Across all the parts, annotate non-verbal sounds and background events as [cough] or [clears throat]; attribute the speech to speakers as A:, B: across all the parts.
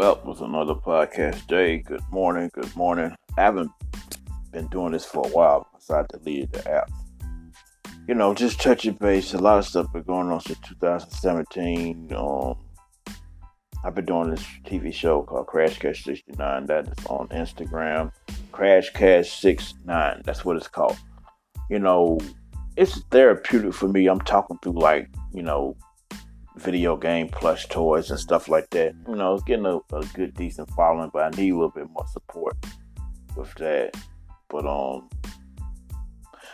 A: Well, it was another podcast day. Good morning, good morning. I haven't been doing this for a while because I deleted the app. You know, just touching base. A lot of stuff been going on since 2017. Um, I've been doing this TV show called Crash Cash 69 that is on Instagram. Crash Cash 69. That's what it's called. You know, it's therapeutic for me. I'm talking through like, you know, video game plush toys and stuff like that. You know, it's getting a, a good decent following, but I need a little bit more support with that. But um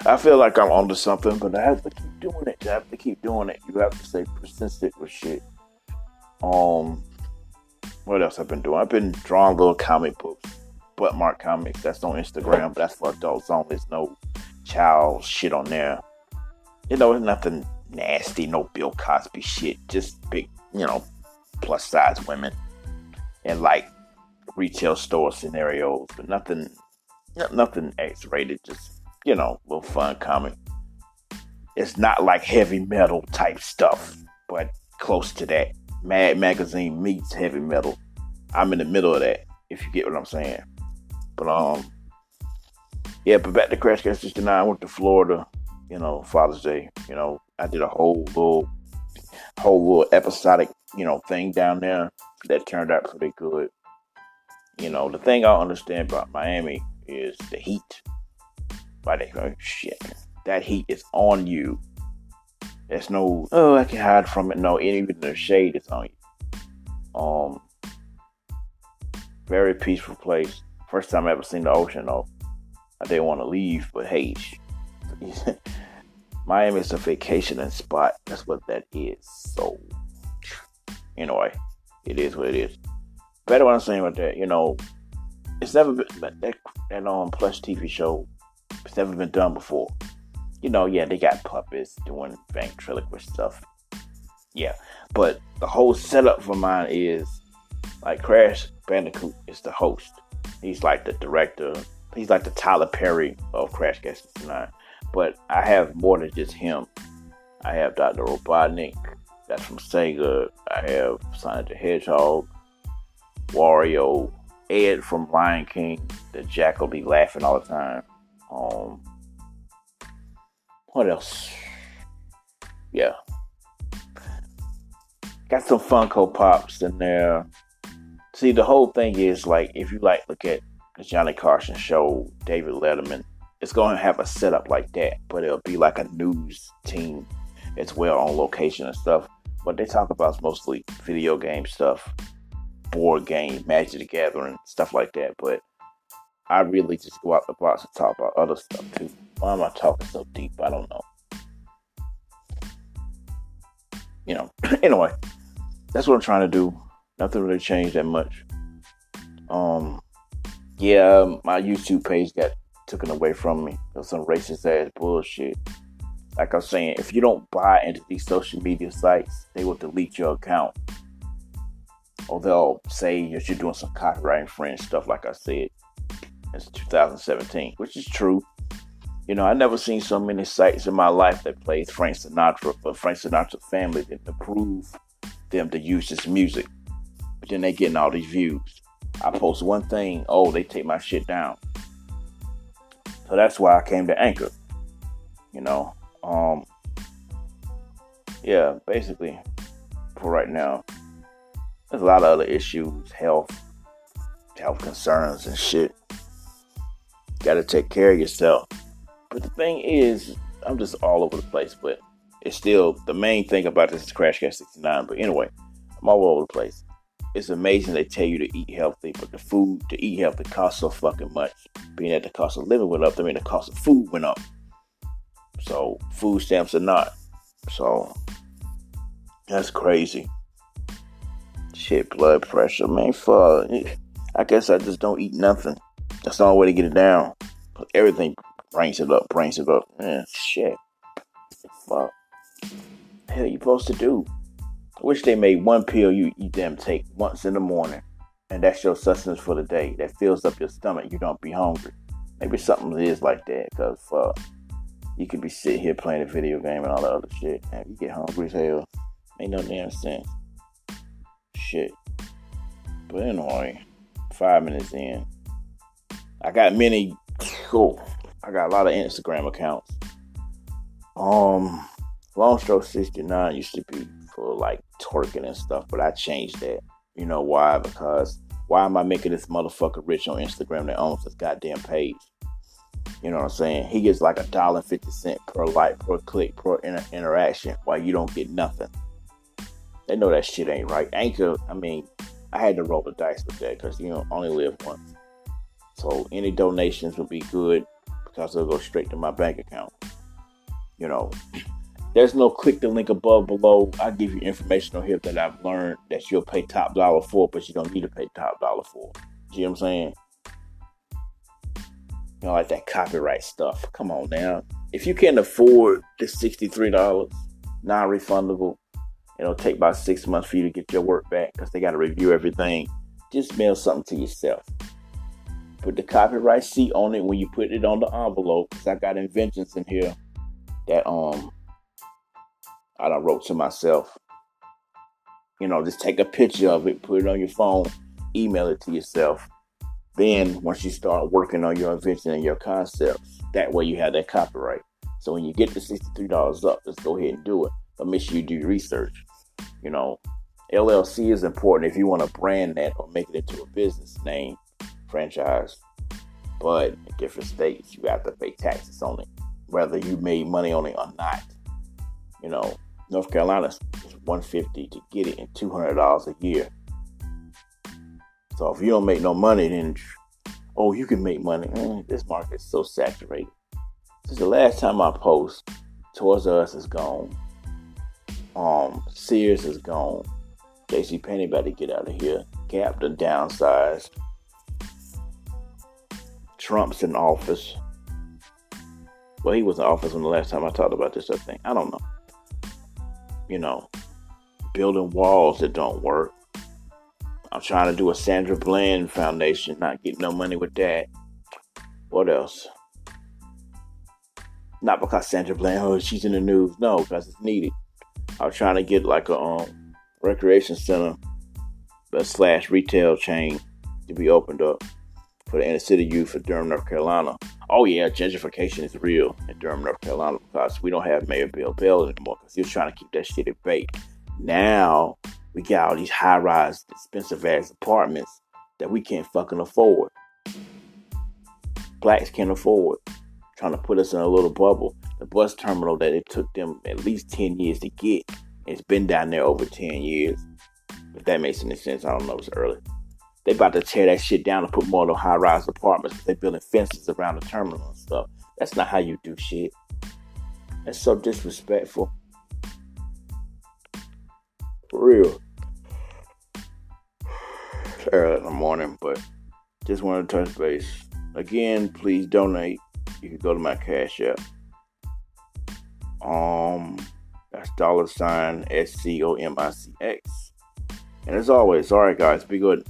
A: I feel like I'm onto something, but I have to keep doing it. I have to keep doing it. You have to stay persistent with shit. Um what else I've been doing? I've been drawing little comic books. Butt mark comics. That's on Instagram, but that's for adults only. There's no child shit on there. You know, it's nothing nasty, no Bill Cosby shit. Just big, you know, plus size women and like retail store scenarios, but nothing, nothing X rated. Just you know, little fun comic. It's not like heavy metal type stuff, but close to that. Mad Magazine meets heavy metal. I'm in the middle of that, if you get what I'm saying. But um, yeah. But back to Crash Cash 69. I went to Florida. You know, Father's Day. You know, I did a whole little, whole little episodic, you know, thing down there that turned out pretty good. You know, the thing I understand about Miami is the heat. Why they go, shit, that heat is on you. There's no, oh, I can hide from it. No, even the shade is on you. Um, very peaceful place. First time I ever seen the ocean though. I didn't want to leave, but hey, [laughs] Miami is a vacationing spot. That's what that is. So, anyway, it is what it is. Better what I'm saying about that, you know, it's never been that that um plush TV show. It's never been done before. You know, yeah, they got puppets doing ventriloquist stuff. Yeah, but the whole setup for mine is like Crash Bandicoot is the host. He's like the director. He's like the Tyler Perry of Crash Cash 9. But I have more than just him. I have Dr. Robotnik, that's from Sega. I have Sonic the Hedgehog, Wario, Ed from Lion King. The Jack will be laughing all the time. Um, what else? Yeah, got some Funko Pops in there. See, the whole thing is like if you like look at the Johnny Carson show, David Letterman, it's going to have a setup like that, but it'll be like a news team as well on location and stuff. What they talk about mostly video game stuff, board game, Magic the Gathering, stuff like that. But I really just go out the box and talk about other stuff too. Why am I talking so deep? I don't know. You know, [clears throat] anyway, that's what I'm trying to do. Nothing really changed that much. Um, yeah, my YouTube page got taken away from me. Of some racist ass bullshit. Like I was saying, if you don't buy into these social media sites, they will delete your account. Or they'll say that you're doing some copyright infringement stuff, like I said. It's 2017, which is true. You know, I never seen so many sites in my life that played Frank Sinatra, but Frank Sinatra's family didn't approve them to use this music. But then they getting all these views. I post one thing, oh, they take my shit down. So that's why I came to Anchor. You know, um, yeah, basically, for right now, there's a lot of other issues, health, health concerns, and shit. Got to take care of yourself. But the thing is, I'm just all over the place. But it's still the main thing about this is Crash Cash 69. But anyway, I'm all over the place it's amazing they tell you to eat healthy, but the food to eat healthy costs so fucking much. Being that the cost of living went up, I mean the cost of food went up. So food stamps are not. So that's crazy. Shit, blood pressure, man. Fuck. I guess I just don't eat nothing. That's the only way to get it down. Everything brings it up, brings it up. Man, shit. Fuck. Hell, you supposed to do? Wish they made one pill you eat them take once in the morning, and that's your sustenance for the day. That fills up your stomach. You don't be hungry. Maybe something is like that, cause uh, you could be sitting here playing a video game and all that other shit, and you get hungry as hell. Ain't no damn sense. Shit. But anyway, five minutes in. I got many cool. I got a lot of Instagram accounts. Um Long Stroke 69 used to be for like twerking and stuff, but I changed that. You know why? Because why am I making this motherfucker rich on Instagram that owns this goddamn page? You know what I'm saying? He gets like a dollar fifty cent per like, per click, per inter- interaction, while you don't get nothing. They know that shit ain't right. Anchor, I mean, I had to roll the dice with that because you know only live once. So any donations would be good because they'll go straight to my bank account. You know, there's no click the link above below. I give you information on here that I've learned that you'll pay top dollar for, but you don't need to pay top dollar for. See what I'm saying? You know, like that copyright stuff. Come on now. If you can't afford the $63, non refundable, it'll take about six months for you to get your work back because they got to review everything. Just mail something to yourself. Put the copyright seat on it when you put it on the envelope because I got inventions in here that um I done wrote to myself. You know, just take a picture of it, put it on your phone, email it to yourself. Then once you start working on your invention and your concepts, that way you have that copyright. So when you get the $63 up, just go ahead and do it. But make sure you do your research. You know, LLC is important if you want to brand that or make it into a business name, franchise. But in different states, you have to pay taxes on it, whether you made money on it or not. You know, North Carolina is 150 to get it and $200 a year. So if you don't make no money, then oh, you can make money. This market is so saturated. Since the last time I post, R Us is gone. Um, Sears is gone. JC Penney about to get out of here. Gap the downsized. Trump's in office. Well, he was in office when the last time I talked about this, I think. I don't know you know, building walls that don't work. I'm trying to do a Sandra Bland Foundation, not getting no money with that. What else? Not because Sandra Bland, oh, she's in the news. No, because it's needed. I was trying to get like a um, recreation center slash retail chain to be opened up for the inner city youth of Durham, North Carolina. Oh yeah, gentrification is real in Durham, North Carolina because we don't have Mayor Bill Bell anymore because he was trying to keep that shit at bay. Now we got all these high-rise, expensive ass apartments that we can't fucking afford. Blacks can't afford. Trying to put us in a little bubble. The bus terminal that it took them at least 10 years to get, it's been down there over 10 years. If that makes any sense, I don't know, it's early. They about to tear that shit down and put more of high rise apartments. Because They building fences around the terminal and stuff. That's not how you do shit. That's so disrespectful. For real. It's early in the morning, but just wanted to touch base. Again, please donate. You can go to my cash app. Um, that's dollar sign S C O M I C X. And as always, all right, guys, be good.